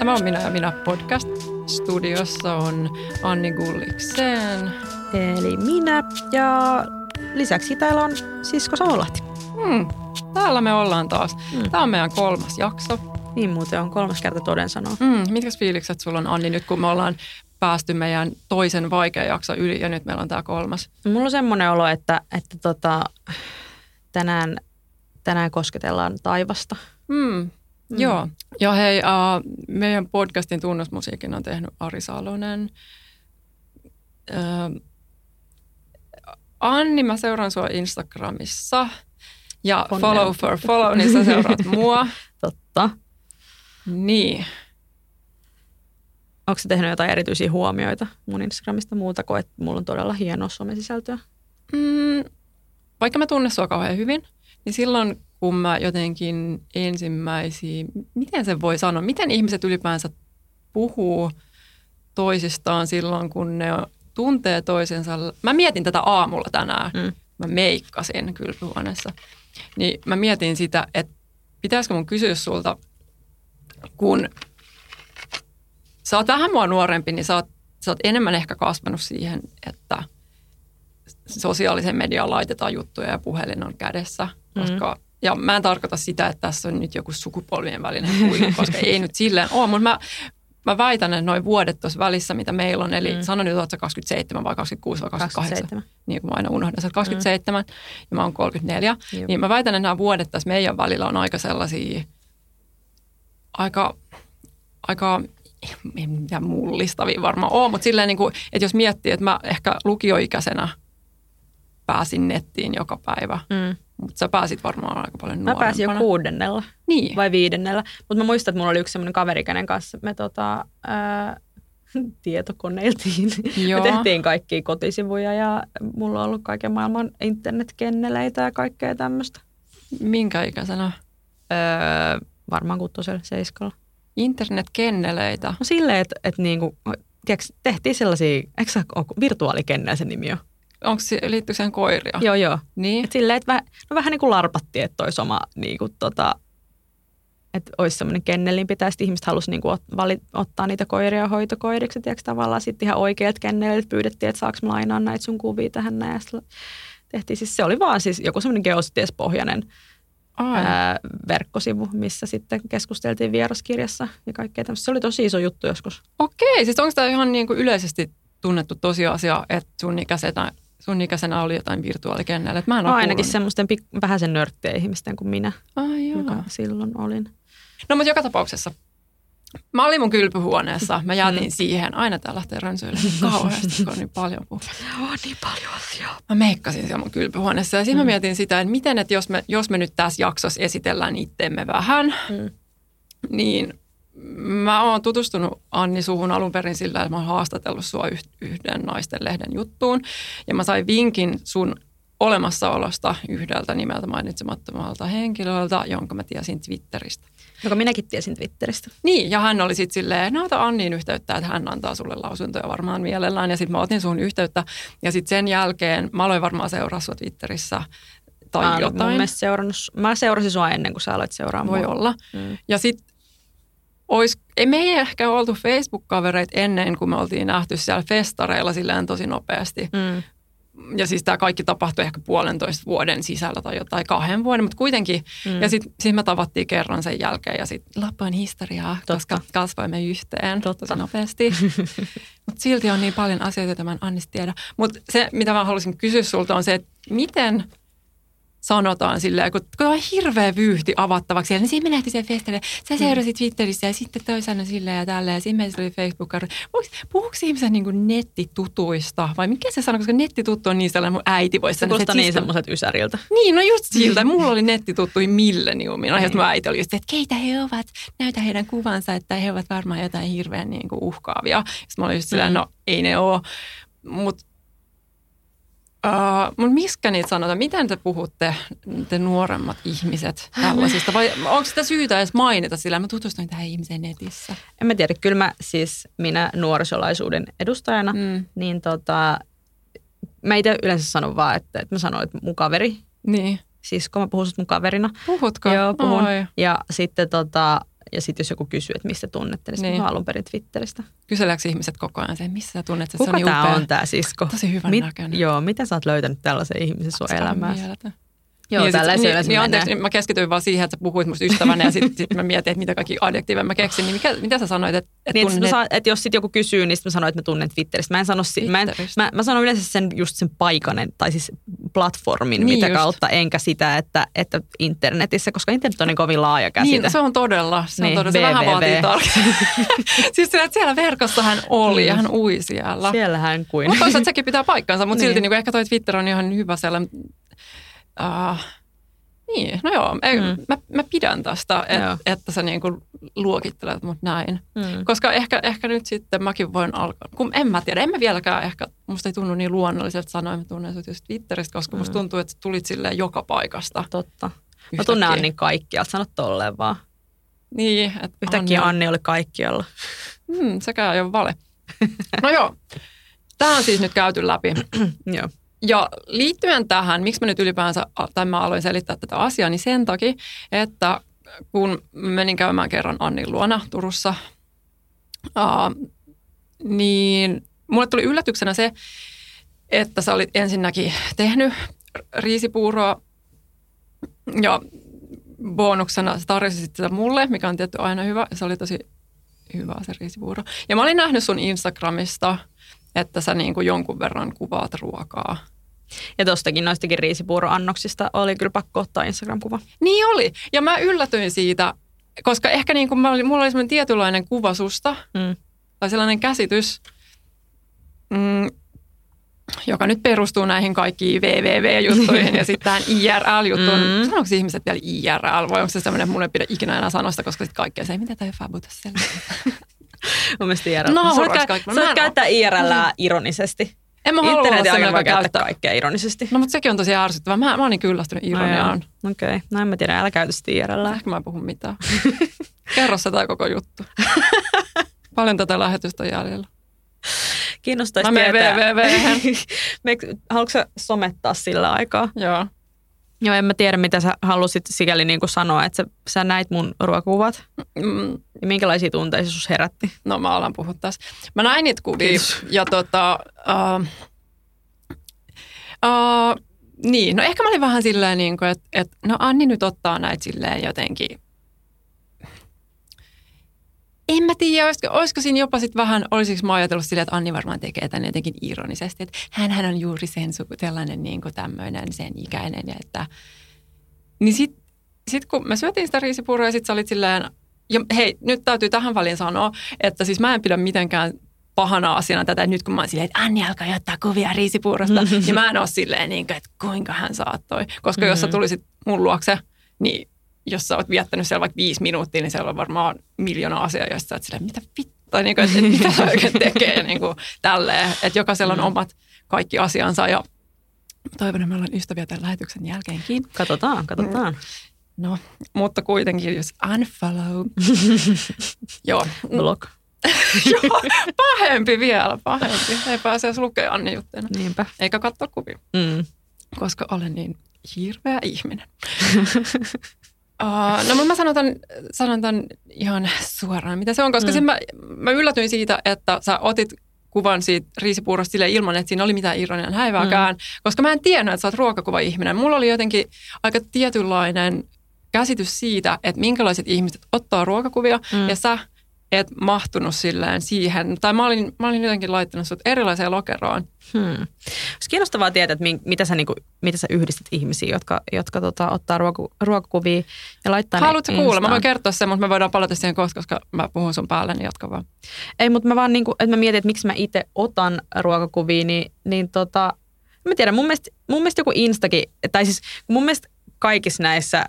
Tämä on Minä ja minä podcast. Studiossa on Anni Gulliksen. Eli minä ja lisäksi täällä on sisko Saulahti. Hmm, täällä me ollaan taas. Hmm. Tämä on meidän kolmas jakso. Niin muuten on kolmas kerta toden sanoa. Hmm, mitkä fiilikset sulla on Anni nyt kun me ollaan päästy meidän toisen vaikea jakso yli ja nyt meillä on tämä kolmas? Mulla on semmoinen olo, että, että tota, tänään, tänään kosketellaan taivasta. Hmm. Mm. Joo. Ja hei, uh, meidän podcastin tunnusmusiikin on tehnyt Ari Salonen. Uh, Anni, mä seuraan sua Instagramissa. Ja Onnen. follow for follow, niin sä seuraat mua. Totta. Niin. Onko se tehnyt jotain erityisiä huomioita mun Instagramista muuta kuin, että mulla on todella hienoa somesisältöä? Mm, vaikka mä tunnen sua kauhean hyvin, niin silloin kun mä jotenkin ensimmäisiä, miten se voi sanoa, miten ihmiset ylipäänsä puhuu toisistaan silloin, kun ne tuntee toisensa. Mä mietin tätä aamulla tänään. Mm. Mä meikkasin kylpyhuoneessa. Niin mä mietin sitä, että pitäisikö mun kysyä sulta, kun sä oot vähän mua nuorempi, niin sä oot, sä oot enemmän ehkä kasvanut siihen, että sosiaalisen median laitetaan juttuja ja puhelin on kädessä, koska mm ja mä en tarkoita sitä, että tässä on nyt joku sukupolvien välinen kuilu, koska ei nyt silleen ole, mutta mä, mä väitän, että noin vuodet tuossa välissä, mitä meillä on, eli mm. sanon nyt, että 27 vai 26 vai 28, 27. niin kuin mä aina unohdan, että 27 mm. ja mä oon 34, Juh. niin mä väitän, että nämä vuodet tässä meidän välillä on aika sellaisia, aika, aika mitään mullistavia varmaan ole, mutta silleen, niin kuin, että jos miettii, että mä ehkä lukioikäisenä pääsin nettiin joka päivä, mm mutta sä pääsit varmaan aika paljon nuorempana. Mä pääsin jo kuudennella niin. vai viidennellä. Mutta mä muistan, että mulla oli yksi semmoinen kaveri, kenen kanssa me tota, ää, tietokoneiltiin. Joo. Me tehtiin kaikkia kotisivuja ja mulla on ollut kaiken maailman internetkenneleitä ja kaikkea tämmöistä. Minkä ikäisenä? Öö, varmaan kuttosella, seiskalla. Internetkenneleitä? No silleen, että et niinku, tiiäks, tehtiin sellaisia, eikö se ole virtuaalikennellä se nimi on? Onko se, liittyy sen koiria? Joo, joo. Niin. Et silleen, että vähän, no vähän niin kuin larpattiin, että olisi oma, niin kuin, tota, että olisi semmoinen kennelin pitäisi, ihmiset halusi niin kuin ot, vali, ottaa niitä koiria hoitokoiriksi. Tiedätkö, tavallaan sitten ihan oikeat kennelit pyydettiin, että saaks lainaa näitä sun kuvia tähän näin. Tehtiin siis, se oli vaan siis joku semmoinen geositiespohjainen ää, verkkosivu, missä sitten keskusteltiin vieraskirjassa ja kaikkea tämmöistä. Se oli tosi iso juttu joskus. Okei, siis onko tämä ihan niin kuin yleisesti tunnettu tosiasia, että sun ikäisenä sun ikäisenä oli jotain virtuaalikennellä. Mä en no, ainakin semmoisten pik- vähäisen nörttejä ihmisten kuin minä, Ai joka silloin olin. No mutta joka tapauksessa. Mä olin mun kylpyhuoneessa. Mä jätin mm. siihen. Aina tää lähtee rönsyille kauheasti, kun on niin paljon puhua. On niin paljon asiaa. Mä meikkasin siellä mun kylpyhuoneessa. Ja sitten mm. mä mietin sitä, että miten, että jos me, jos me nyt tässä jaksossa esitellään itteemme vähän, mm. niin mä oon tutustunut Anni suhun alun perin sillä, että mä oon haastatellut sua yhden naisten lehden juttuun. Ja mä sain vinkin sun olemassaolosta yhdeltä nimeltä mainitsemattomalta henkilöltä, jonka mä tiesin Twitteristä. Joka minäkin tiesin Twitteristä. Niin, ja hän oli sitten silleen, no ota Anniin yhteyttä, että hän antaa sulle lausuntoja varmaan mielellään. Ja sitten mä otin sun yhteyttä. Ja sitten sen jälkeen, mä aloin varmaan seuraa sua Twitterissä tai mä jotain. Mun seurannut, mä seurasin sua ennen kuin sä aloit seuraamaan. Voi olla. Mm. Ja sitten ois, ei me ei ehkä oltu Facebook-kavereita ennen kuin me oltiin nähty siellä festareilla silleen tosi nopeasti. Mm. Ja siis tämä kaikki tapahtui ehkä puolentoista vuoden sisällä tai jotain kahden vuoden, mutta kuitenkin. Mm. Ja sitten sit me tavattiin kerran sen jälkeen ja sitten loppuin historiaa, Totta. koska kasvoimme yhteen Totta. tosi nopeasti. mutta silti on niin paljon asioita, joita mä en Annista tiedä. Mutta se, mitä mä haluaisin kysyä sulta on se, että miten – sanotaan silleen, kun, kun on hirveä vyyhti avattavaksi. Niin siinä menehti sen festille. Sä mm. seurasit Twitterissä ja sitten toisaalta silleen ja tälleen. Ja siinä oli Facebook. Puhuuko ihmiset niin nettitutuista? Vai mikä se sanoo, koska nettituttu on niin sellainen, mun äiti voisi sanoa. Se niin semmoiset ysäriltä. Niin, no just siltä. Mulla oli nettituttui milleniumina. Ja mun äiti oli just, että keitä he ovat. Näytä heidän kuvansa, että he ovat varmaan jotain hirveän niin kuin uhkaavia. Sitten mä olin just silleen, mm. no ei ne ole. Mutta Uh, mutta miskä niitä sanotaan? Miten te puhutte, te nuoremmat ihmiset tällaisista? Vai onko sitä syytä edes mainita sillä? Mä tutustuin tähän ihmiseen netissä. En mä tiedä. Kyllä mä siis minä nuorisolaisuuden edustajana, mm. niin tota, mä itse yleensä sanon vaan, että, että mä sanon, että mun kaveri. Niin. Siis kun mä puhun mun kaverina. Puhutko? Joo, puhun. Oi. Ja sitten tota, ja sitten jos joku kysyy, että mistä tunnette, niin, Niin. niin. alun perin Twitteristä. Kyseleekö ihmiset koko ajan sen, missä sä tunnet, että Kuka se on niin tämä upea? on tämä sisko? Tosi hyvän Mit, näköinen. joo, miten sä oot löytänyt tällaisen ihmisen sun elämääsi? Joo, niin, tällä niin, niin, anteeksi, mä keskityin vaan siihen, että sä puhuit musta ystävänä ja sitten sit mä mietin, että mitä kaikki adjektiiveja mä keksin. Niin mikä, mitä sä sanoit, että, että Niin, tunnet saan, että jos sit joku kysyy, niin sit mä sanon, että mä tunnen Twitteristä. Mä en sano, si- mä, en, mä, mä sanon yleensä sen just sen paikan, tai siis platformin, Niin niin mitä just. kautta, enkä sitä, että, että internetissä, koska internet on niin kovin laaja käsite. Niin, se on todella. Se, on Niin, todella, se vähän vaatii tarkkaan. siis se, että siellä verkossa hän oli ja hän ui siellä. Siellähän kuin. Mutta toisaalta sekin pitää paikkansa, mutta Niin. silti niin kuin ehkä toi Twitter on ihan hyvä sellainen... Uh, niin, no joo, ei, Mm. mä, mä pidän tästä, et, Joo. että sä niin kuin luokittelet mut näin. Mm. Koska ehkä, ehkä nyt sitten mäkin voin alkaa, kun en mä tiedä, en mä vieläkään ehkä, musta ei tunnu niin luonnolliselta sanoa, mä tunnen sut just Twitteristä, koska musta Mm. tuntuu, että tulit silleen joka paikasta. Totta. Mä yhtäkkiä. tunnen Annin kaikkialta, sano tolleen vaan. Niin, että Yhtäkkiä Anni- Anni oli kaikkialla. Hmm, sekään ei ole vale. No joo, tämä on siis nyt käyty läpi. Joo. Ja liittyen tähän, miksi mä nyt ylipäänsä, tai mä aloin selittää tätä asiaa, niin sen takia, että kun menin käymään kerran Annin luona Turussa, niin mulle tuli yllätyksenä se, että sä olit ensinnäkin tehnyt riisipuuroa ja bonuksena sä tarjosit sitä mulle, mikä on tietty aina hyvä. Se oli tosi hyvä se riisipuuro. Ja mä olin nähnyt sun Instagramista, että sä niin kuin jonkun verran kuvaat ruokaa. Ja tostakin noistakin riisipuuroannoksista oli kyllä pakko ottaa Instagram-kuva. Niin oli. Ja mä yllätyin siitä, koska ehkä niin kuin mä olin, mulla oli semmoinen tietynlainen kuva susta, Mm. tai sellainen käsitys, mm, joka nyt perustuu näihin kaikkiin www-juttuihin ja sitten tähän IRL-juttuun. Mm. Sanooko ihmiset vielä IRL vai onko se semmoinen, että mun ei pidä ikinä enää sanoa sitä, koska sitten kaikkea se ei, mitä toi fabuta siellä. Mun mielestä IRL. No, voit, kä- kaikki. Mä sä voit käyttää IRL ironisesti. En mä halua olla Internetin semmoinen, aikana voi joka käyttää käyttää. kaikkea ironisesti. No mutta sekin on tosi ärsyttävää. Mä, mä oon niin kyllästynyt ironiaan. Okei, okay. no en mä tiedä, älä käytä sitä IRL. Ehkä mä en puhu mitään. Kerro se tämä koko juttu. Paljon tätä lähetystä on jäljellä. Kiinnostaisi Mä menen tietää. www-hän. Meik- Haluatko sä somettaa sillä aikaa? Joo. Joo, en mä tiedä, mitä sä halusit sikäli niin kuin sanoa, että sä, sä näit mun ruokakuvat. Mm, Ja minkälaisia tunteita se sus herätti? No mä alan puhua tässä. Mä näin niitä kuvia Kiitos. ja tota... Uh, uh, niin, no ehkä mä olin vähän silleen niin kuin, että, että no Anni nyt ottaa näitä silleen jotenkin... En mä tiedä, olisiko, olisiko siinä jopa sitten vähän, olisiko mä ajatellut silleen, että Anni varmaan tekee tämän jotenkin ironisesti, että hän on juuri sen suku, tällainen niin kuin tämmöinen sen ikäinen ja että... Niin sit, sit kun me syötiin sitä riisipuuroa ja sit sä olit silleen, ja hei, nyt täytyy tähän väliin sanoa, että siis mä en pidä mitenkään pahana asiana tätä, että nyt kun mä oon silleen, että Anni alkaa ottaa kuvia riisipuurosta, niin mä en ole silleen, niin kuin, että kuinka hän saattoi. Koska jos sä Mhm. tulisit mun luokse, niin jos sä oot viettänyt siellä vaikka viisi minuuttia, niin siellä on varmaan miljoona asiaa, joista sä oot silleen, mitä vittua, niin kuin, että, että mitä sä oikein tekee, niin kuin tälleen. Että jokaisella on Mm. omat kaikki asiansa, ja toivon, että me ollaan ystäviä tämän lähetyksen jälkeenkin. Katsotaan, katsotaan. No, mutta kuitenkin jos unfollow. Joo. Blog. Joo, pahempi vielä, pahempi. Ei pääse edes lukea Anni juttuja. Niinpä. Eikä katsoa kuvia, Mm. koska olen niin hirveä ihminen. Uh, no mä sanon tämän, sanon tämän ihan suoraan, mitä se on, koska Mm. sen mä, mä yllätyin siitä, että sä otit kuvan siitä riisipuurosta silleen ilman, että siinä oli mitään ironian häivääkään, mm. koska mä en tiennyt, että sä oot ruokakuva-ihminen. Mulla oli jotenkin aika tietynlainen käsitys siitä, että minkälaiset ihmiset ottaa ruokakuvia, mm. ja sä et mahtunut silleen siihen, tai mä olin, mä olin jotenkin laittanut sut erilaiseen lokeroon. Hmm. Olisi kiinnostavaa tietää, että min- mitä sä, niinku, mitä sä yhdistät ihmisiä, jotka, jotka tota, ottaa ruoku, ruokakuvia ja laittaa ne Haluatko kuulla? Mä Instaan. voin kertoa sen, mutta me voidaan palata siihen kohta, koska mä puhun sun päälle, niin jatka vaan. Ei, mutta mä vaan niinku, että mä mietin, että miksi mä itse otan ruokakuvia, niin, niin tota, mä tiedän, mun mielestä, mun mielestä joku Instakin, tai siis mun mielestä kaikissa näissä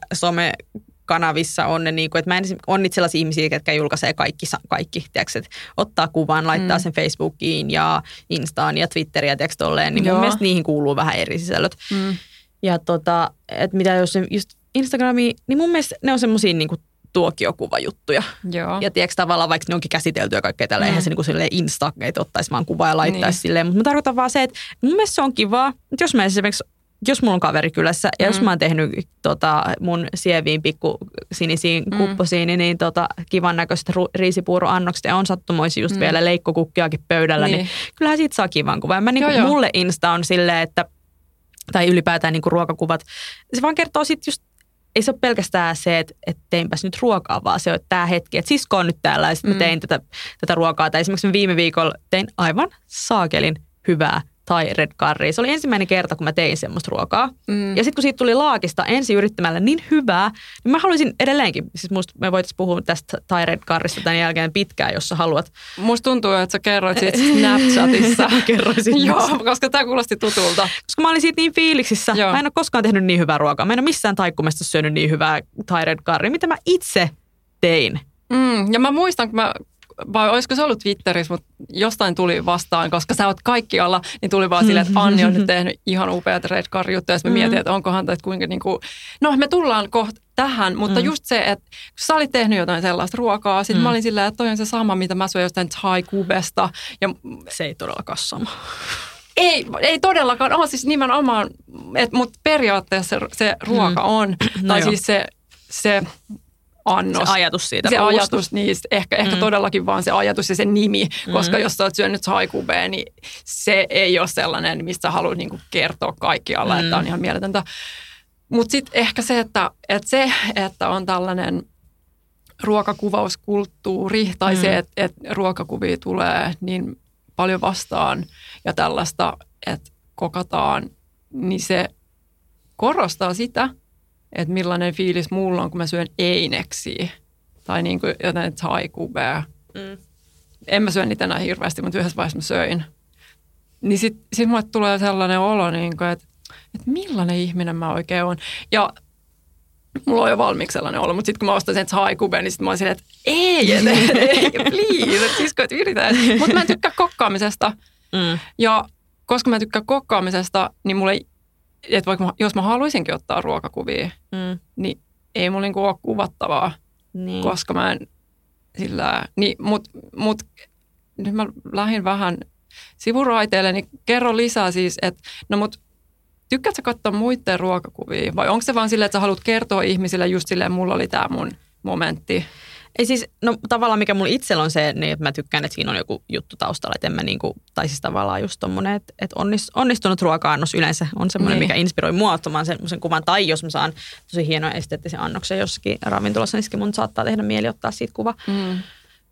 somekanavissa on ne, niinku, että mä en, on niitä sellaisia ihmisiä, jotka julkaisee kaikki, kaikki tiedätkö, että ottaa kuvan, laittaa Mm. sen Facebookiin ja Instaan ja Twitteriin ja tiedätkö, tolleen, niin mun Joo. mielestä niihin kuuluu vähän eri sisällöt. Mm. Ja tota, että mitä jos just Instagrami, niin mun mielestä ne on semmosia niinku tuokiokuvajuttuja. Joo. Ja tiedätkö tavallaan, vaikka ne onkin käsitelty ja kaikkea tällä, Mm. eihän se niinku silleen insta, että ottaisi vaan kuvaa ja laittaisi Niin. silleen. Mutta mä tarkoitan vaan se, että mun mielestä se on kivaa, että jos mä esimerkiksi jos mulla on kaveri kylässä ja mm. jos mä oon tehnyt tota, mun sieviin pikku sinisiin mm. kupposiin, niin, tota, kivan näköiset ru- riisipuuroannokset ja on sattumoisi just mm. vielä leikkokukkiakin pöydällä, niin, niin kyllähän siitä saa kivan kuvan. Mä, niin kuin, mulle Insta on silleen, että tai ylipäätään niin kuin ruokakuvat, se vaan kertoo sitten just ei se ole pelkästään se, että, että teinpäs nyt ruokaa, vaan se on tämä hetki, että sisko on nyt täällä ja sitten mm. tein tätä, tätä ruokaa. Tai esimerkiksi viime viikolla tein aivan saakelin hyvää tai red curry. Se oli ensimmäinen kerta, kun mä tein semmoista ruokaa. Mm. Ja sitten kun siitä tuli laakista ensi yrittämällä niin hyvää, niin mä haluaisin edelleenkin, siis musta me voitaisiin puhua tästä tai red currysta tämän jälkeen pitkään, jos sä haluat. Musta tuntuu, että sä kerroit siitä Snapchatissa. Kerroisin. Joo, koska tämä kuulosti tutulta. Koska mä olin siitä niin fiiliksissä. Joo. Mä en ole koskaan tehnyt niin hyvää ruokaa. Mä en ole missään taikkumesta syönyt niin hyvää tai red curry, mitä mä itse tein. Mm, ja mä muistan, kun mä vai olisiko se ollut Twitterissä, mutta jostain tuli vastaan, koska sä oot kaikkialla, niin tuli vaan silleen, että Anni on nyt tehnyt ihan upeat red juttuja, ja mä mietin, että onkohan tai kuinka niin kuin, no me tullaan kohta tähän, mutta mm. just se, että kun sä olit tehnyt jotain sellaista ruokaa, sitten mm. mä olin silleen, että toi on se sama, mitä mä syön jostain thai kubesta. Ja se ei todellakaan sama. Ei, ei todellakaan ole, siis nimenomaan, mutta periaatteessa se, se ruoka mm. on, no tai joo. siis se, se annos. Se ajatus siitä. Se puusta. ajatus, niin ehkä, ehkä mm. todellakin vaan se ajatus ja se nimi, mm. koska jos sä oot syönyt haikubea, niin se ei ole sellainen, mistä haluat niinku kertoa kaikkialla, mm. että on ihan mieletöntä. Mutta sitten ehkä se että, että se, että on tällainen ruokakuvauskulttuuri tai mm. se, että, että ruokakuvia tulee niin paljon vastaan ja tällaista, että kokataan, niin se korostaa sitä – että millainen fiilis mulla on, kun mä syön eineksiä tai niin kuin jotain haikubea. Mm. En mä syö niitä enää hirveästi, mutta yhdessä vaiheessa mä söin. Niin sitten sit mulle tulee sellainen olo, niin kuin, että, että millainen ihminen mä oikein on. Ja mulla on jo valmiiksi sellainen olo, mutta sitten kun mä ostan sen haikubeen, niin sitten mä oon silleen, että ei, et, et, ei, please, että sisko, että yritän. Mutta mä en tykkää kokkaamisesta. Mm. Ja koska mä tykkään kokkaamisesta, niin mulle ei että vaikka jos mä haluaisinkin ottaa ruokakuvia, mm. niin ei mulla niinku ole kuvattavaa, niin. koska mä en sillä, niin, mut, mut nyt mä lähdin vähän sivuraiteille, niin kerro lisää siis, että no mut tykkäätkö katsoa muiden ruokakuvia vai onko se vaan silleen, että sä haluat kertoa ihmisille just silleen, mulla oli tämä mun momentti? Ei siis, no tavallaan mikä mulla itsellä on se, niin että mä tykkään, että siinä on joku juttu taustalla, että en mä niinku, tai siis tavallaan just tommonen, että, että onnistunut ruoka-annos yleensä on semmoinen, niin. mikä inspiroi mua ottamaan sen, sen kuvan, tai jos mä saan tosi hienon esteettisen annoksen jossakin ravintolassa, niin mun saattaa tehdä mieli ottaa siitä kuva. Mm.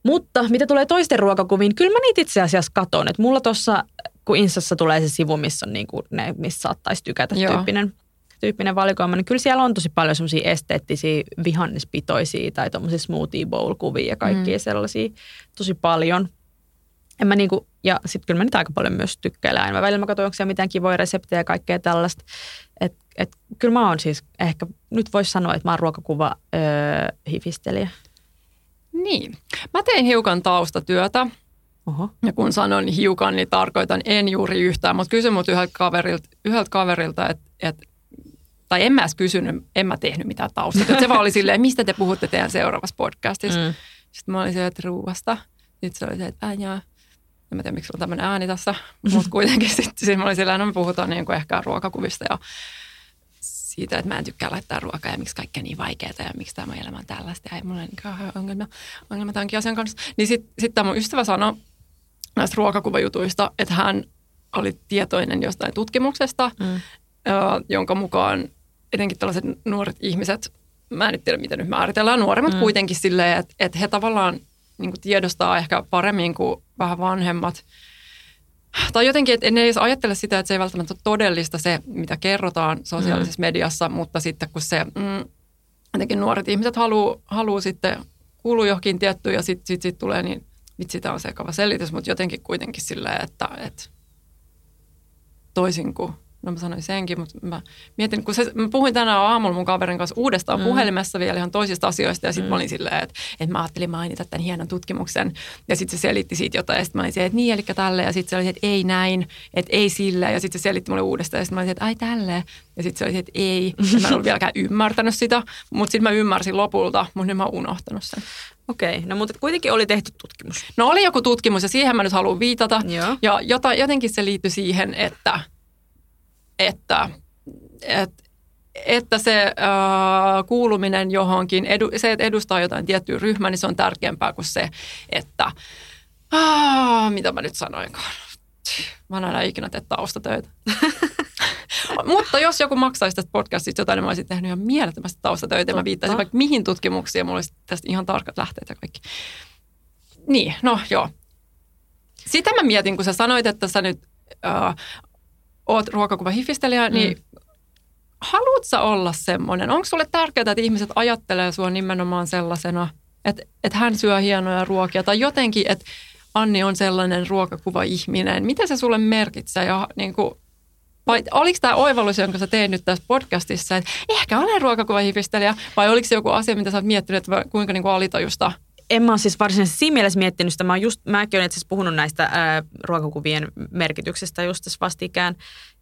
Mutta mitä tulee toisten ruokakuviin, kyllä mä niitä itse asiassa katon, että mulla tuossa, kun Instassa tulee se sivu, missä on niinku ne, missä saattaisi tykätä Joo. tyyppinen tyyppinen valikoima, niin kyllä siellä on tosi paljon semmoisia esteettisiä vihannispitoisia tai tuommoisia smoothie bowl-kuvia ja kaikkia mm. sellaisia tosi paljon. En mä niinku, ja sitten kyllä mä nyt aika paljon myös tykkäilen aina. Välillä mä katson, onko mitään kivoja reseptejä ja kaikkea tällaista. Et, et, kyllä mä oon siis ehkä, nyt voisi sanoa, että mä oon ruokakuva öö, hifistelijä. Niin. Mä tein hiukan taustatyötä. Oho. Ja kun sanon hiukan, niin tarkoitan en juuri yhtään, mutta kysyn mut yhdeltä kaverilta, yhdeltä kaverilta että et tai en mä edes kysynyt, en mä tehnyt mitään taustaa. Se vaan oli silleen, mistä te puhutte teidän seuraavassa podcastissa. Mm. Sitten mä olin silleen, että ruuasta. Sitten se oli se, että ääniä. En mä tiedä, miksi on tämmöinen ääni tässä, mutta kuitenkin sitten sit mä olin silleen, no me puhutaan niin kuin ehkä ruokakuvista ja siitä, että mä en tykkää laittaa ruokaa ja miksi kaikki on niin vaikeaa ja miksi tämä elämä on tällaista ja ei mulla ole niin ongelma, ongelma tämänkin asian kanssa. Niin sitten sit tämä mun ystävä sanoi näistä ruokakuvajutuista, että hän oli tietoinen jostain tutkimuksesta, mm. jonka mukaan etenkin tällaiset nuoret ihmiset, mä en tiedä miten nyt määritellään nuori, mutta mm. kuitenkin silleen, että, että he tavallaan niin kuin tiedostaa ehkä paremmin kuin vähän vanhemmat. Tai jotenkin, että ne ei ajattele sitä, että se ei välttämättä ole todellista se, mitä kerrotaan sosiaalisessa mm. mediassa, mutta sitten kun se, mm, jotenkin nuoret ihmiset haluaa haluu sitten kuulua johonkin tiettyyn ja sitten sit, sit tulee niin, vitsi, tämä on sekava selitys, mutta jotenkin kuitenkin silleen, että, että toisin kuin No mä sanoin senkin, mutta mä mietin, kun se, mä puhuin tänään aamulla mun kaverin kanssa uudestaan mm. puhelimessa vielä ihan toisista asioista ja sitten mm. mä olin silleen, että, että mä ajattelin mainita tämän hienon tutkimuksen ja sitten se selitti siitä jotain ja sitten mä olin silleen, että niin eli tälle ja sitten se oli että ei näin, että ei sille ja sitten se selitti mulle uudestaan ja sitten mä olin että ai tälle ja sitten se oli että ei, ja mä en ollut vieläkään ymmärtänyt sitä, mutta sitten mä ymmärsin lopulta, mutta nyt mä oon unohtanut sen. Okei, okay, no mutta kuitenkin oli tehty tutkimus. No oli joku tutkimus ja siihen mä nyt haluan viitata. Joo. Ja jota, jotenkin se liittyi siihen, että – että että että se äh, kuuluminen johonkin, edu, se, että edustaa jotain tiettyä ryhmää, niin se on tärkeämpää kuin se, että ah, mitä mä nyt sanoinkaan. Mä en aina ikinä tee taustatöitä. Mutta jos joku maksaisi tästä podcastista jotain, niin mä olisin tehnyt ihan mielettömästi taustatöitä. Mä viittaisin vaikka mihin tutkimuksiin, mulla olisi tästä ihan tarkat lähteet ja kaikki. Niin, no joo. Sitä mä mietin, kun sä sanoit, että sä nyt äh, oot ruokakuvahifistelijä, niin mm haluat sä olla semmoinen? Onko sulle tärkeää, että ihmiset ajattelee sua nimenomaan sellaisena, että, että hän syö hienoja ruokia tai jotenkin, että Anni on sellainen ruokakuva-ihminen. Mitä se sulle merkitsee? Ja niin kuin, vai oliko tämä oivallus, jonka sä teet nyt tässä podcastissa, että ehkä olen ruokakuvahifistelijä, vai oliko se joku asia, mitä sä oot miettinyt, että kuinka niin kuin alitajusta en mä ole siis varsinaisesti siinä mielessä miettinyt sitä. Mä oon just, mäkin olen itse puhunut näistä ää, ruokakuvien merkityksestä just tässä vastikään.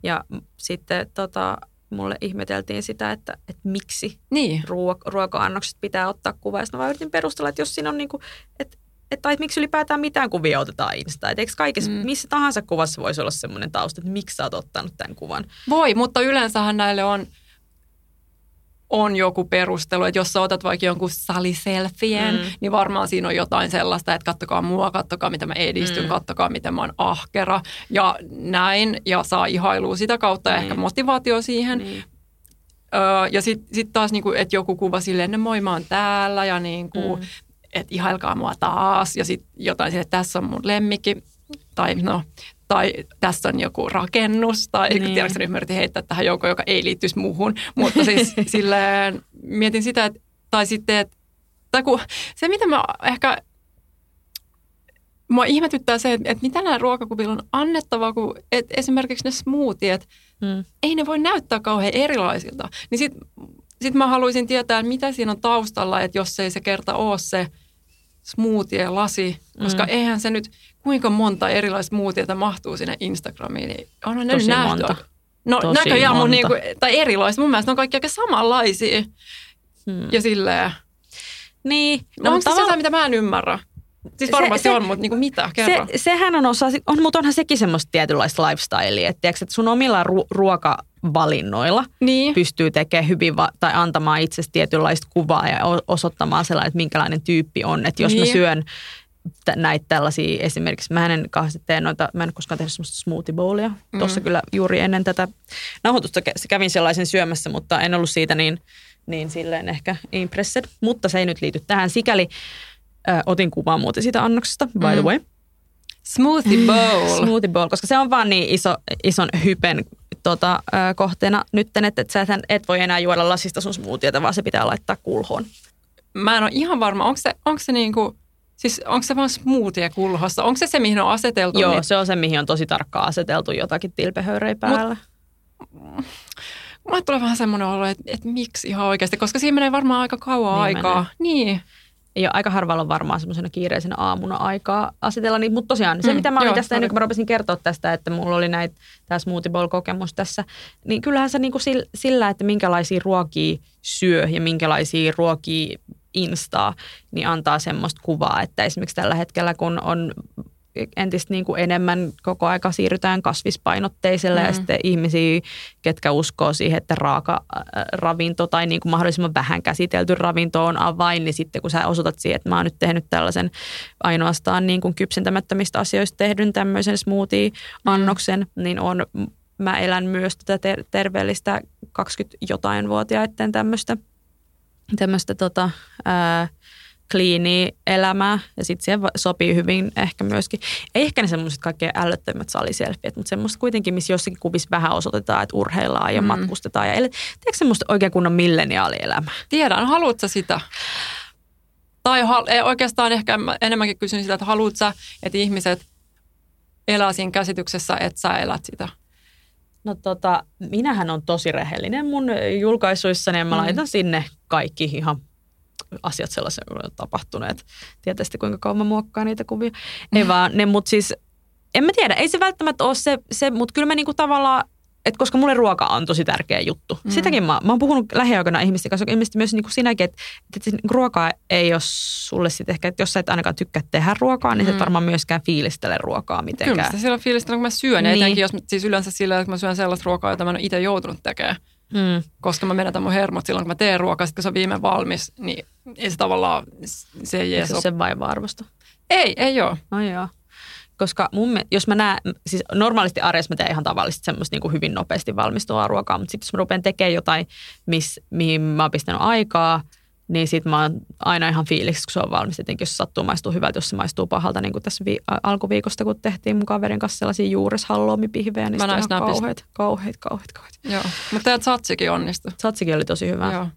Ja sitten tota, mulle ihmeteltiin sitä, että, että miksi niin. ruoka, ruoka-annokset pitää ottaa kuva. Ja mä vaan yritin perustella, että jos siinä on niin kuin, että että, tai että miksi ylipäätään mitään kuvia otetaan Insta. Että eikö kaikessa, mm. missä tahansa kuvassa voisi olla semmoinen tausta, että miksi sä oot ottanut tämän kuvan? Voi, mutta yleensähän näille on, on joku perustelu, että jos sä otat vaikka jonkun saliselfien, mm. niin varmaan siinä on jotain sellaista, että kattokaa mua, kattokaa mitä mä edistyn, mm. kattokaa miten mä oon ahkera ja näin, ja saa ihailua sitä kautta ja ehkä niin. motivaatio siihen. Niin. Öö, ja sitten sit taas, niinku, että joku kuva silleen, että moi mä oon täällä ja niinku, mm. että ihailkaa mua taas ja sitten jotain sille, että tässä on mun lemmikki. Tai no, tai tässä on joku rakennus, tai niin. tiedätkö, nyt mä yritin heittää tähän joukkoon, joka ei liittyisi muuhun, mutta siis silleen mietin sitä, että, tai sitten, että, tai kun, se mitä mä ehkä, mua ihmetyttää se, että, että mitä nämä ruokakuvilla on annettavaa, kun että esimerkiksi ne smoothiet, hmm. ei ne voi näyttää kauhean erilaisilta, niin sitten sit mä haluaisin tietää, mitä siinä on taustalla, että jos ei se kerta ole se smoothie-lasi, koska mm. eihän se nyt, kuinka monta erilaista muutiota mahtuu sinne Instagramiin, niin onhan ne Tosi nähty. Monta. No Tosi näköjään monta. mun niinku, tai erilaista. Mun mielestä ne on kaikki aika samanlaisia. Hmm. Ja silleen. Niin. No, onko se jotain, mitä mä en ymmärrä? Siis varmasti se, se, on, mutta niinku mitä? Kerro. Se, sehän on osa, on, mutta onhan sekin semmoista tietynlaista lifestylea. Että, tiiäks, että sun omilla ru- ruokavalinnoilla niin. pystyy tekemään hyvin va- tai antamaan itsestä tietynlaista kuvaa ja osoittamaan sellainen, että minkälainen tyyppi on. Että jos niin. mä syön näitä tällaisia esimerkiksi, mä en kauheasti tee noita, mä en koskaan tehnyt semmoista smoothie bowlia. Mm. Tuossa kyllä juuri ennen tätä nauhoitusta kävin sellaisen syömässä, mutta en ollut siitä niin, niin silleen ehkä impressed. Mutta se ei nyt liity tähän. Sikäli äh, otin kuvaa muuten siitä annoksesta, by mm. the way. Smoothie bowl. Smoothie bowl, koska se on vaan niin iso, ison hypen tota, äh, kohteena nytten, että et sä et, et voi enää juoda lasista sun smoothieta, vaan se pitää laittaa kulhoon. Mä en ole ihan varma, onko se, onko se niin kuin Siis onko se vaan smoothie kulhossa? Onko se se, mihin on aseteltu? Joo, niin... se on se, mihin on tosi tarkkaan aseteltu jotakin tilpehöyrejä päällä. Mut, mulle tulee vähän semmoinen olo, että, että miksi ihan oikeasti, koska siinä menee varmaan aika kauan niin aikaa. Menee. Niin. Ei ole aika harvalla on varmaan semmoisena kiireisenä aamuna aikaa asetella niitä, mutta tosiaan se, mm, mitä mä olin joo, tästä ennen kuin mä rupesin kertoa tästä, että mulla oli näitä, tämä smoothie bowl-kokemus tässä, niin kyllähän se niinku sillä, että minkälaisia ruokia syö ja minkälaisia ruokia instaa, niin antaa semmoista kuvaa, että esimerkiksi tällä hetkellä, kun on entistä niin kuin enemmän koko aika siirrytään kasvispainotteiselle mm. ja sitten ihmisiä, ketkä uskoo siihen, että raaka ravinto tai niin kuin mahdollisimman vähän käsitelty ravinto on avain, niin sitten kun sä osoitat siihen, että mä oon nyt tehnyt tällaisen ainoastaan niin kuin kypsentämättömistä asioista tehdyn tämmöisen smoothie-annoksen, mm. niin on, mä elän myös tätä ter- terveellistä 20 jotain vuotiaiden tämmöistä tämmöistä tota, ää, kliiniä elämää ja sitten siihen sopii hyvin ehkä myöskin, ei ehkä ne semmoiset kaikkein ällöttömät saliselfiet, mutta semmoista kuitenkin, missä jossakin kuvissa vähän osoitetaan, että urheillaan ja mm. matkustetaan ja ele, tiedätkö semmoista oikein kunnon milleniaalielämää? Tiedän, haluatko sitä? Tai oikeastaan ehkä enemmänkin kysyn sitä, että haluatko että ihmiset elää siinä käsityksessä, että sä elät sitä? No tota, minähän on tosi rehellinen mun julkaisuissani ja mä mm. laitan sinne kaikki ihan asiat sellaisia tapahtuneet. Tietysti kuinka kauan mä muokkaan niitä kuvia. Ei mm. vaan ne, mutta siis en mä tiedä, ei se välttämättä ole se, se mutta kyllä mä niinku tavallaan et koska mulle ruoka on tosi tärkeä juttu. Mm. Sitäkin mä, mä oon puhunut lähiaikoina ihmisten kanssa, ilmeisesti myös niin kuin sinäkin, että, että niinku ruoka ei ole sulle sitten ehkä, että jos sä et ainakaan tykkää tehdä ruokaa, niin mm. sä et varmaan myöskään fiilistele ruokaa mitenkään. Kyllä sitä silloin fiilistelen, kun mä syön, niin. etenkin jos siis yleensä sillä, että mä syön sellaista ruokaa, jota mä en ole itse joutunut tekemään. Mm. koska mä menetän mun hermot silloin, kun mä teen ruokaa, sit kun se on viime valmis, niin ei se tavallaan, se ei edes se ole. sen vaiva-arvosta. Ei, ei ole. No joo. Koska mun, jos mä näen, siis normaalisti arjessa mä teen ihan tavallisesti semmoista niin kuin hyvin nopeasti valmistuvaa ruokaa, mutta sitten jos mä rupean tekemään jotain, miss, mihin mä oon pistänyt aikaa, niin sit mä oon aina ihan fiiliksi, kun se on valmis. Etenkin jos sattuu maistuu hyvältä, jos se maistuu pahalta, niin kuin tässä vi- alkuviikosta, kun tehtiin mun kaverin kanssa sellaisia juureshallomipihvejä, niin Mä sitten ihan kauheat, kauheat, kauheat, kauheat. Joo. Mutta teidän satsikin onnistui. Satsikin oli tosi hyvä. Joo.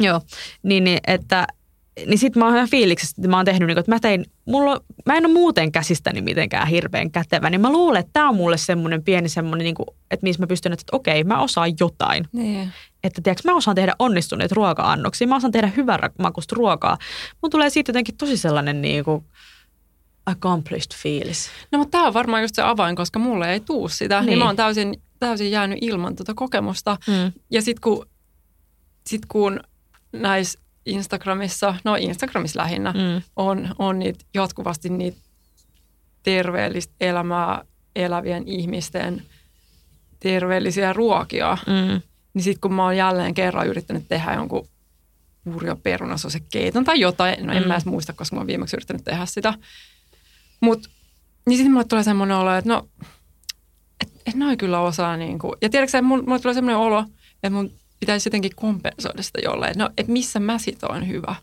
Joo, niin, niin että niin sit mä oon ihan fiiliksessä, että mä oon tehnyt, niin, että mä tein, mulla, mä en ole muuten käsistäni mitenkään hirveän kätevä, niin mä luulen, että tämä on mulle semmoinen pieni semmoinen, niin kuin, että missä mä pystyn, että okei, mä osaan jotain. Niin. Että tiedätkö, mä osaan tehdä onnistuneet ruoka-annoksia, mä osaan tehdä hyvän makusta ruokaa. Mun tulee siitä jotenkin tosi sellainen niin kuin accomplished fiilis. No mutta tämä on varmaan just se avain, koska mulle ei tuu sitä. Niin. niin mä oon täysin, täysin jäänyt ilman tuota kokemusta. Mm. Ja sitten kun, sit kun näissä Instagramissa, no Instagramissa lähinnä, mm. On, on niitä jatkuvasti niitä terveellistä elämää elävien ihmisten terveellisiä ruokia, Mm. niin sitten kun mä oon jälleen kerran yrittänyt tehdä jonkun Urjo perunasosekeiton tai jotain, no en Mm. mä edes muista, koska mä oon viimeksi yrittänyt tehdä sitä. Mut, niin sitten mulle tulee semmoinen olo, että no, et, et noi kyllä osaa niinku. Ja tiedätkö mulle, mulle tulee semmoinen olo, että mun pitäisi jotenkin kompensoida sitä jollain, että no, et missä mä sit oon hyvä.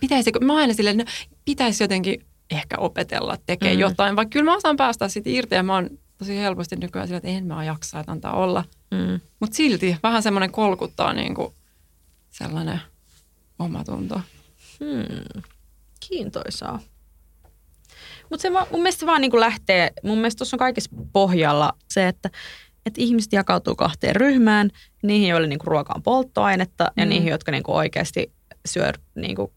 Pitäisikö, mä aina silleen, että no, pitäisi jotenkin ehkä opetella tekemään Mm. jotain, vaikka kyllä mä osaan päästä siitä irti ja mä oon tosi helposti nykyään silleen, että en mä jaksaa, että antaa olla. Mm. Mutta silti vähän semmoinen kolkuttaa niin kuin sellainen omatunto. Hmm. Kiintoisaa. Mutta se mun mielestä se vaan niin lähtee, mun mielestä tuossa on kaikessa pohjalla se, että, että ihmiset jakautuu kahteen ryhmään, niihin, joille niin ruoka on polttoainetta ja Mm. niihin, jotka niin oikeasti syö, niin kuin,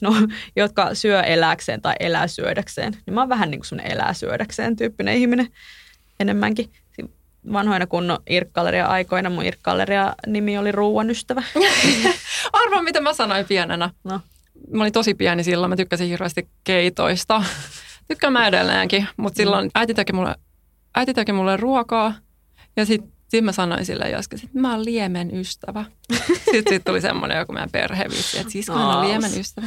no, jotka syö eläkseen tai elää syödäkseen. Niin mä oon vähän niin kuin semmoinen elää syödäkseen tyyppinen ihminen enemmänkin. Vanhoina kunnon irkkaleria aikoina mun irkkaleria nimi oli ruuan ystävä. Arvaa, mitä mä sanoin pienenä. No. Mä olin tosi pieni silloin, mä tykkäsin hirveästi keitoista. Tykkään mä edelleenkin, mutta silloin äiti teki mulle, äiti teki mulle ruokaa ja sitten sit mä sanoin sille joskus, että mä oon liemen ystävä. Sitten sit tuli semmoinen joku meidän perhevitsi, että sisko on liemen ystävä.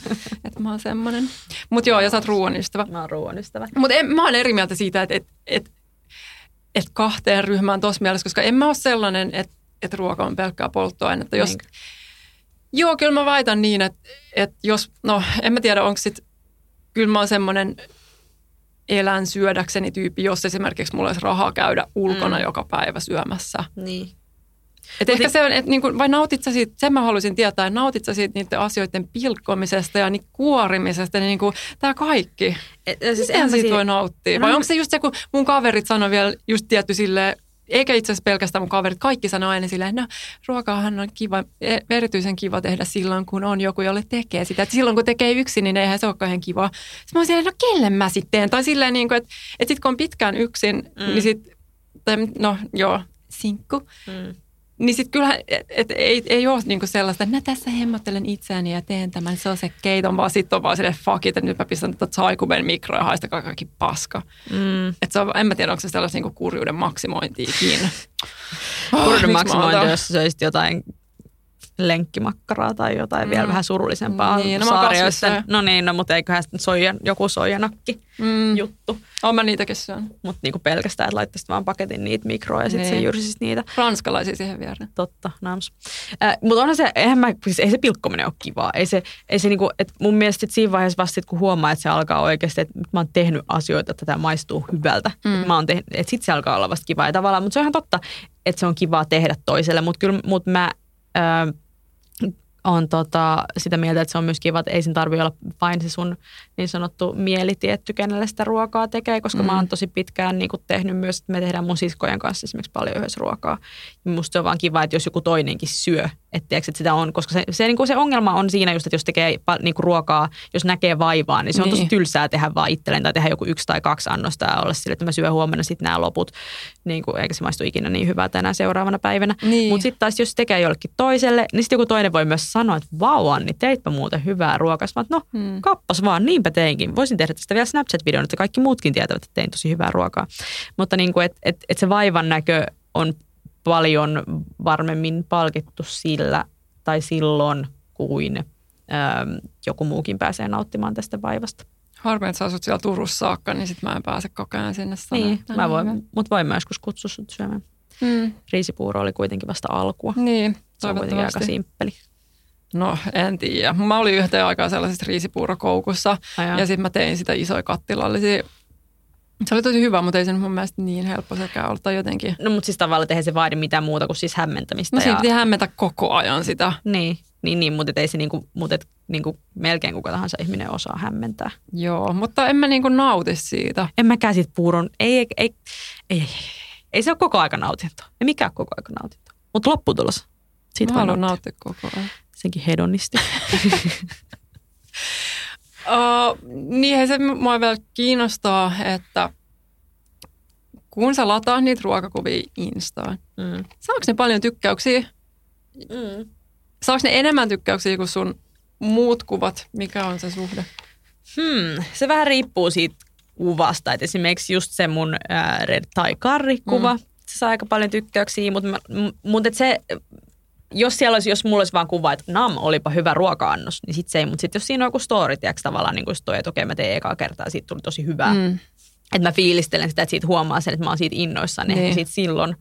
että mä oon semmoinen. Mutta joo, ja sä oot ruoan ystävä. Mä oon ruoan ystävä. Mutta mä oon eri mieltä siitä, että et, et, et kahteen ryhmään tuossa mielessä, koska en mä ole sellainen, että et ruoka on pelkkää polttoainetta. Jos, Niinkö? joo, kyllä mä väitän niin, että et jos, no en mä tiedä, onko sit, kyllä mä oon semmoinen elän syödäkseni tyyppi, jos esimerkiksi mulla olisi rahaa käydä ulkona Mm. joka päivä syömässä. Niin. Et ehkä se on, että niinku, vai nautit sä siitä, sen mä haluaisin tietää, nautit sä siitä niiden asioiden pilkkomisesta ja niiden kuorimisesta, niin niinku, tämä kaikki. Et, siis Miten siitä si- voi nauttia? No Vai mä- onko se just se, kun mun kaverit sanoi vielä just tietty silleen, eikä itse asiassa pelkästään mun kaverit, kaikki sanoo aina silleen, no ruokaahan on kiva, e- erityisen kiva tehdä silloin, kun on joku, jolle tekee sitä. Et silloin kun tekee yksin, niin eihän se ole kauhean kiva. Sitten mä oon silleen, no kelle mä sitten? Tai silleen, niin kuin, että, että sitten kun on pitkään yksin, mm. niin sitten, no joo, sinkku, Mm. Niin sitten kyllähän, et, et, ei, ei ole niinku sellaista, että mä tässä hemmottelen itseäni ja teen tämän sosekeiton, vaan sitten on vaan silleen fuck it, että nyt mä pistän tätä saikuben mikroa ja haistakaa kaikki paska. Mm. Et se on, en mä tiedä, onko se sellaista niinku kurjuuden maksimointiikin. Oh, mä maksimointi, jos söisit jotain lenkkimakkaraa tai jotain mm. vielä vähän surullisempaa Niin, no kasvissyöjä. No niin, no, mutta eiköhän sitten soija, joku soijanakki Mm, juttu. oon mä niitäkin syön. Mutta niinku pelkästään, että laittaisit vaan paketin niitä mikroa ja sitten Niin. se jyrsisit niitä. Ranskalaisia siihen viereen. Totta, nams. Äh, mutta onhan se, eihän mä, siis ei se pilkkominen ole kivaa. Ei se, ei se niinku, et mun mielestä sit siinä vaiheessa vasta sit, kun huomaa, että se alkaa oikeasti, että mä oon tehnyt asioita, että tämä maistuu hyvältä. Mm. Mm. Mä oon tehnyt, että sit se alkaa olla vasta kivaa. Ja tavallaan, mutta se on ihan totta, että se on kivaa tehdä toiselle. Mutta kyllä, mut mä äh, on tota, sitä mieltä, että se on myös kiva, että ei sen tarvitse olla vain se sun niin sanottu mielitietty, kenelle sitä ruokaa tekee, koska mm. mä Mm. oon tosi pitkään niin tehnyt myös, että me tehdään mun siskojen kanssa esimerkiksi paljon yhdessä ruokaa. Ja musta se on vaan kiva, että jos joku toinenkin syö, että, tiiäks, että sitä on, koska se, se, niin kuin se ongelma on siinä just, että jos tekee niin kuin ruokaa, jos näkee vaivaa, niin se on tosi Niin. tylsää tehdä vaan itselleen tai tehdä joku yksi tai kaksi annosta ja olla sille, että mä syön huomenna sitten nämä loput, niin kuin, eikä se maistu ikinä niin hyvää tänään seuraavana päivänä. Niin. Mutta sitten taas, jos tekee jollekin toiselle, niin sitten joku toinen voi myös sanoa, että vau Anni, teitpä muuten hyvää ruokaa. Mä no Mm. kappas vaan, niinpä teinkin. Voisin tehdä tästä vielä Snapchat-videon, että kaikki muutkin tietävät, että tein tosi hyvää ruokaa. Mutta niin kuin, että et, et se vaivan näkö on paljon varmemmin palkittu sillä tai silloin kuin ähm, joku muukin pääsee nauttimaan tästä vaivasta. Harmi, että sä asut siellä Turussa saakka, niin sit mä en pääse koko ajan sinne sanoa. Niin, mä voin, mut voin myös joskus kutsua sut syömään. Mm. Riisipuuro oli kuitenkin vasta alkua. Niin, Se on kuitenkin aika simppeli. No, en tiedä. Mä olin yhteen aikaan sellaisessa riisipuurokoukussa ja sitten mä tein sitä isoja kattilallisia. Se oli tosi hyvä, mutta ei se nyt mun mielestä niin helppo sekään olla. Tai jotenkin. No mutta siis tavallaan eihän se vaadi mitään muuta kuin siis hämmentämistä. No siinä ja, piti hämmentä koko ajan sitä. niin, niin, niin, mutta ei se niinku, mutta et, niinku, melkein kuka tahansa ihminen osaa hämmentää. Joo, mutta en mä niinku nauti siitä. En mäkään siitä puuron, ei, ei, ei, ei, ei, ei se ole koko aika nautintoa. Ei mikään koko aika nautintoa. Mutta lopputulos, siitä Mä haluan nauttia. nauttia koko ajan. Senkin hedonisti. Uh, niin se mua vielä kiinnostaa, että kun sä lataa niitä ruokakuvia Instaan, mm. saako ne paljon tykkäyksiä? Mm. Saako ne enemmän tykkäyksiä kuin sun muut kuvat? Mikä on se suhde? Hmm, se vähän riippuu siitä kuvasta. Et esimerkiksi just se mun ää, Red Thai Curry-kuva, mm. se saa aika paljon tykkäyksiä, mutta mut se, jos siellä olisi, jos mulla olisi vaan kuva, että nam, olipa hyvä ruoka-annos, niin sit se ei. Mutta sitten jos siinä on joku story, tiedätkö, tavallaan niin kuin toi, että okei, mä tein ekaa kertaa, siitä tuli tosi hyvää. Mm. Että mä fiilistelen sitä, että siitä huomaa sen, että mä oon siitä innoissani. Niin. Sit silloin,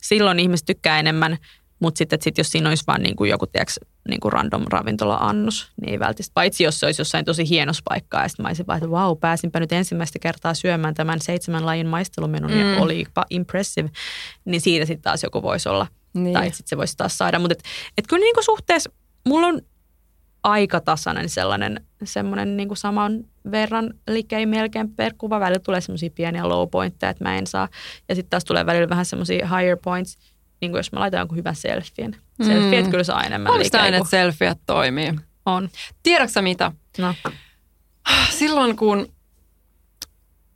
silloin ihmiset tykkää enemmän. Mutta sitten, että sit jos siinä olisi vaan niin kuin joku, tiedätkö, niin kuin random ravintola-annos, niin ei välttämättä. Paitsi jos se olisi jossain tosi hienossa paikkaa. Ja sitten mä olisin vaan, että vau, pääsinpä nyt ensimmäistä kertaa syömään tämän seitsemän lajin maistelumenun mm. ja olipa impressive. Niin siitä sitten taas joku voisi olla. Niin. Tai sitten se voisi taas saada. Mutta et, et kyllä niin kuin suhteessa, mulla on aika tasainen sellainen, semmoinen niin kuin saman verran likei melkein per kuva. Välillä tulee semmoisia pieniä low pointteja, että mä en saa. Ja sitten taas tulee välillä vähän semmoisia higher points, niin kuin jos mä laitan jonkun hyvän selfien. Mm. Selfiet kyllä saa enemmän Onko likei että selfiet toimii? on. Tiedätkö mitä? No. Silloin kun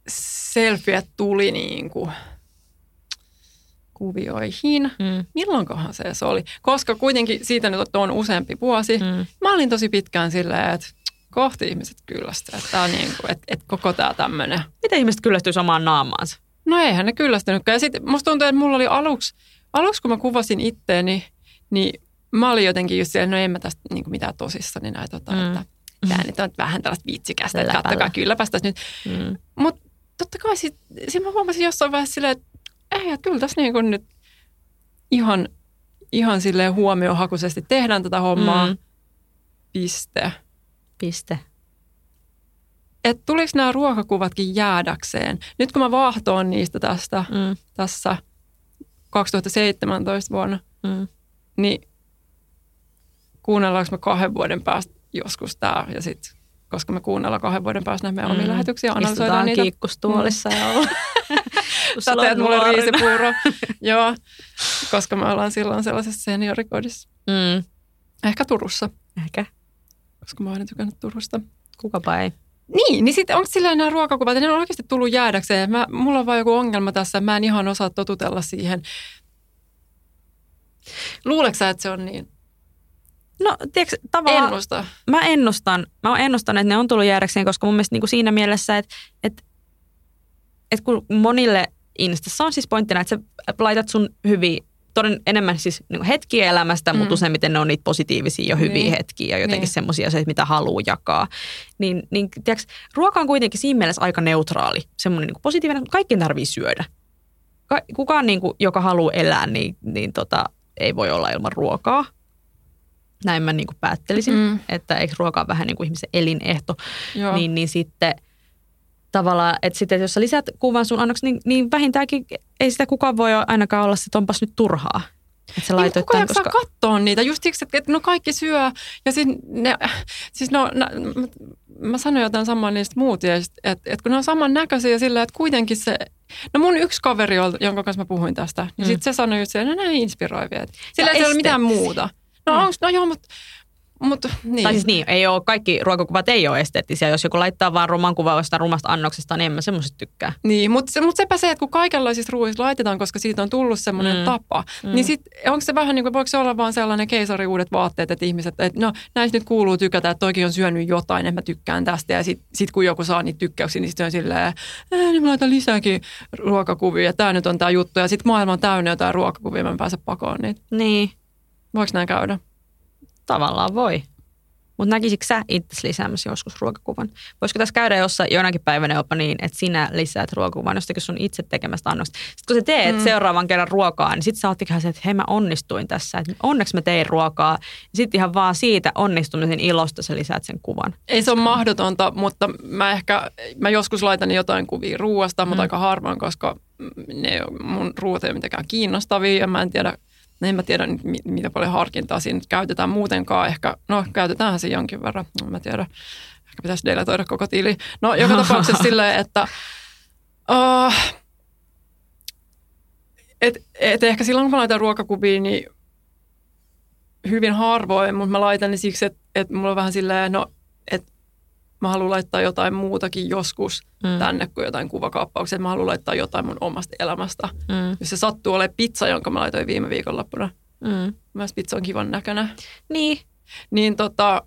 selfiet tuli niin kuin kuvioihin, Mm. milloinkohan se edes oli? Koska kuitenkin siitä nyt on useampi vuosi. Mm. Mä olin tosi pitkään silleen, että kohti ihmiset kyllästyy. Että, niin kuin, että, että koko tämä tämmöinen. Miten ihmiset kyllästyy samaan naamaansa? No eihän ne kyllästynytkään. Ja sitten musta tuntuu, että mulla oli aluksi, aluksi kun mä kuvasin itteeni, niin mä olin jotenkin just siellä, no en mä tästä niin kuin mitään tosissani näitä ota, Mm. että tämä nyt on vähän tällaista vitsikästä, että kattokaa, kylläpäs tässä nyt. Mm. Mutta totta kai sit, sit mä huomasin jossain vaiheessa silleen, että ei, että kyllä tässä niin kuin nyt ihan, ihan silleen huomiohakuisesti tehdään tätä hommaa, Mm. piste. Piste. Että tuliko nämä ruokakuvatkin jäädäkseen? Nyt kun mä vaahtoon niistä tästä Mm. tässä 2017 vuonna, Mm. niin kuunnellaanko me kahden vuoden päästä joskus tämä ja sitten koska me kuunnellaan kahden vuoden päästä näitä meidän omia Mm. lähetyksiä ja analysoidaan niitä. kiikkustuolissa ja ollaan. Sä teet mulle riisipuuro. Joo, koska me ollaan silloin sellaisessa seniorikodissa. Mm. Ehkä Turussa, Ehkä. koska mä oon aina tykännyt Turusta. Kukapa ei. Niin, niin sitten onko silleen nämä ruokakuvat, ne on oikeasti tullut jäädäkseen. Mä, mulla on vaan joku ongelma tässä, mä en ihan osaa totutella siihen. Luuleeko sä, että se on niin? No, tiedätkö, tavallaan... Ennusta. mä ennustan, mä ennustan, että ne on tullut jäädäkseen, koska mun mielestä niin kuin siinä mielessä, että, että, että kun monille Instassa on siis pointtina, että sä laitat sun hyviä, toden enemmän siis niin hetkiä elämästä, mm. mutta Mm. useimmiten ne on niitä positiivisia ja hyviä Niin. hetkiä ja jotenkin Niin. semmoisia asioita, mitä haluaa jakaa. Niin, niin tiedätkö, ruoka on kuitenkin siinä mielessä aika neutraali, semmoinen niin positiivinen, mutta kaikki tarvii syödä. Ka- kukaan, niin kuin, joka haluaa elää, niin, niin tota, ei voi olla ilman ruokaa. Näin mä niin kuin päättelisin, mm. Että eikö ruoka ole vähän niin kuin ihmisen elinehto, Joo. niin, niin sitten tavallaan, että sitten jos sä lisät kuvan sun annoksi, niin, niin vähintäänkin ei sitä kukaan voi ainakaan olla, että onpas nyt turhaa. Että sä Niin, laitoit kuka tämän, jaksaa koska... katsoa niitä? Just siksi, että, että no kaikki syö. Ja siis, ne, siis no, na, mä, mä sanoin jotain samaa niistä muut, ja sit, että, että kun ne on samannäköisiä sillä, että kuitenkin se... No mun yksi kaveri, jonka kanssa mä puhuin tästä, niin Mm. sitten se sanoi just, että no näin inspiroivia. Sillä Ja ei ole mitään muuta. No Mm. no joo, mutta Mutta niin. Tai siis niin, ei ole, kaikki ruokakuvat ei ole esteettisiä. Jos joku laittaa vaan ruman jostain rumasta annoksesta, niin en mä semmoisesta tykkää. Niin, mutta, se, mutta sepä se, että kun kaikenlaisista ruuista laitetaan, koska siitä on tullut semmoinen mm. tapa, mm. niin sit, onko se vähän niin kuin, voiko se olla vaan sellainen keisariuudet vaatteet, että ihmiset, että no näistä nyt kuuluu tykätä, että toikin on syönyt jotain, että mä tykkään tästä. Ja sitten sit kun joku saa niitä tykkäyksiä, niin sitten on silleen, niin mä laitan lisääkin ruokakuvia, ja tämä nyt on tämä juttu. Ja sitten maailma on täynnä jotain ruokakuvia, mä en pääse pakoon niitä. Niin. Voiko näin käydä? Tavallaan voi. Mutta näkisikö sä itse lisäämässä joskus ruokakuvan? Voisiko tässä käydä jossain jonakin päivänä jopa niin, että sinä lisäät ruokakuvan jostakin sun itse tekemästä annosta. Sitten kun sä teet mm. seuraavan kerran ruokaa, niin sitten sä oot se, että hei mä onnistuin tässä. Että onneksi mä tein ruokaa. Sitten ihan vaan siitä onnistumisen ilosta sä lisäät sen kuvan. Ei se ole mahdotonta, mutta mä ehkä, mä joskus laitan jotain kuvia ruoasta, mutta mm. aika harvoin, koska ne mun ruoat ei ole mitenkään kiinnostavia ja mä en tiedä, No en mä tiedä, mitä paljon harkintaa siinä käytetään muutenkaan. Ehkä, no käytetäänhän se jonkin verran, no, mä tiedä. Ehkä pitäisi deletoida koko tili. No joka tapauksessa silleen, että uh, et, et ehkä silloin kun mä laitan ruokakuvia, niin hyvin harvoin, mutta mä laitan ne siksi, että, että mulla on vähän silleen, no, mä haluan laittaa jotain muutakin joskus mm. tänne kuin jotain kuvakaappauksia. Mä haluan laittaa jotain mun omasta elämästä. Mm. Jos se sattuu olemaan pizza, jonka mä laitoin viime viikonloppuna. Mm. Myös pizza on kivan näköinen. Niin. Niin, tota,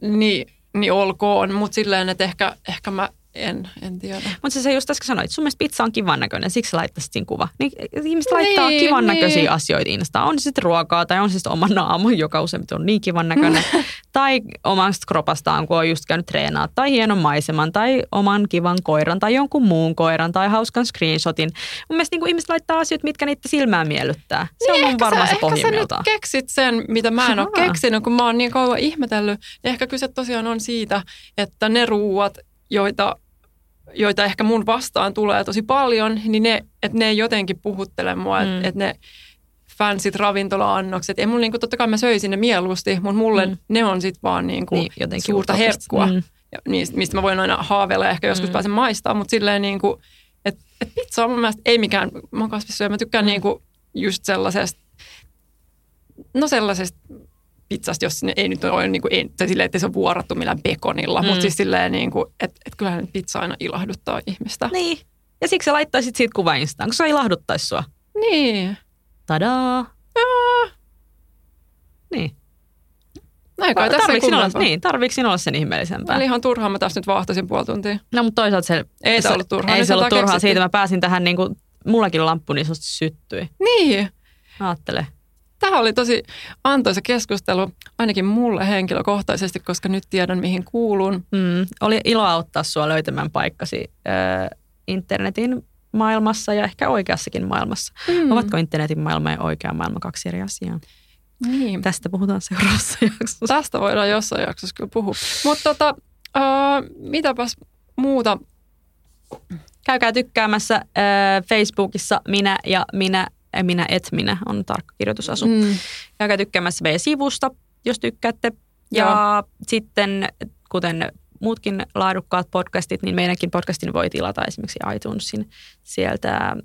niin, niin olkoon, mutta silleen, että ehkä, ehkä mä en, en tiedä. Mutta se, se just äsken sanoit, sun mielestä pizza on kivan näköinen, siksi laittaisit siinä kuva. Niin, ihmiset niin, laittaa kivan niin. näköisiä asioita Instaan. On se sitten ruokaa tai on se sitten oma naamu, joka useimmiten on niin kivan näköinen. tai omasta kropastaan, kun on just käynyt treenaa. Tai hienon maiseman tai oman kivan koiran tai jonkun muun koiran tai hauskan screenshotin. Mun mielestä niin ihmiset laittaa asioita, mitkä niitä silmää miellyttää. Se niin, on mun varmaan se pohjimmilta. Ehkä sä nyt keksit sen, mitä mä en ole keksinyt, kun mä oon niin kauan ihmetellyt. Ehkä kyse tosiaan on siitä, että ne ruuat, joita joita ehkä mun vastaan tulee tosi paljon, niin ne, että ne jotenkin puhuttele mua, mm. että et ne fansit ravintola-annokset. Ei mulla niinku, totta kai mä söisin ne mieluusti, mutta mulle mm. ne on sitten vaan niinku niin, suurta herkkua. Mm. Ja niistä, mistä mä voin aina haaveilla ja ehkä joskus mm. pääsen maistaa, mutta silleen niinku, että et pizza on mun mielestä ei mikään, mä oon kasvissyöjä, mä tykkään mm. niinku just sellaisesta, no sellaisesta pizzasta, jos ne ei nyt ole niin kuin, ei, tai silleen, että se on vuorattu millään bekonilla, mm. mutta siis silleen, niin kuin, että, että kyllähän pizza aina ilahduttaa ihmistä. Niin. Ja siksi sä laittaisit siitä kuva Instaan, kun se ilahduttaisi sua. Niin. Tadaa. Jaa. Niin. Näin kai tässä tarviiko olla, niin, tarviiko sinulla olla sen ihmeellisempää? Eli ihan turhaa, mä tässä nyt vahtasin puoli tuntia. No, mutta toisaalta se... Ei se, ollut turhaa. Ei se ollut turhaa siitä, mä pääsin tähän niin kuin, mullakin lamppu niin syttyi. Niin. Aattele. Tämä oli tosi antoisa keskustelu, ainakin mulle henkilökohtaisesti, koska nyt tiedän, mihin kuulun. Mm, oli ilo auttaa sinua löytämään paikkasi äh, internetin maailmassa ja ehkä oikeassakin maailmassa. Mm. Ovatko internetin maailma ja oikea maailma kaksi eri asiaa? Niin. Tästä puhutaan seuraavassa jaksossa. Tästä voidaan jossain jaksossa kyllä puhua. Mutta tota, äh, mitäpäs muuta? Käykää tykkäämässä äh, Facebookissa minä ja minä minä et minä on tarkka kirjoitusasu. Mm. Käykää tykkäämässä meidän sivusta, jos tykkäätte. Ja Joo. sitten, kuten muutkin laadukkaat podcastit, niin meidänkin podcastin voi tilata esimerkiksi iTunesin sieltä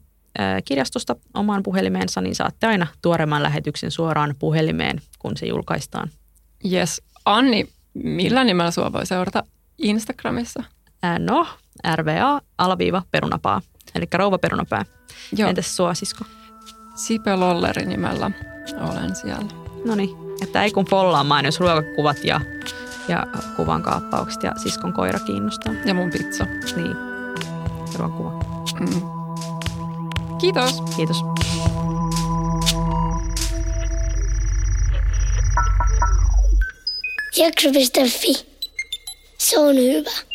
kirjastosta omaan puhelimeensa, niin saatte aina tuoreemman lähetyksen suoraan puhelimeen, kun se julkaistaan. Yes. Anni, millä nimellä sua voi seurata Instagramissa? no, RVA, alaviiva, perunapaa, eli rouva perunapää. Joo. Entäs sua, sisko? Sipe Lolleri nimellä olen siellä. No niin, että ei kun follaamaan, jos ruokakuvat ja, ja kuvan kaappaukset ja siskon koira kiinnostaa. Ja mun pizza. Niin, ruokakuva. Mm. Kiitos. Kiitos. Jakso.fi. Se on hyvä.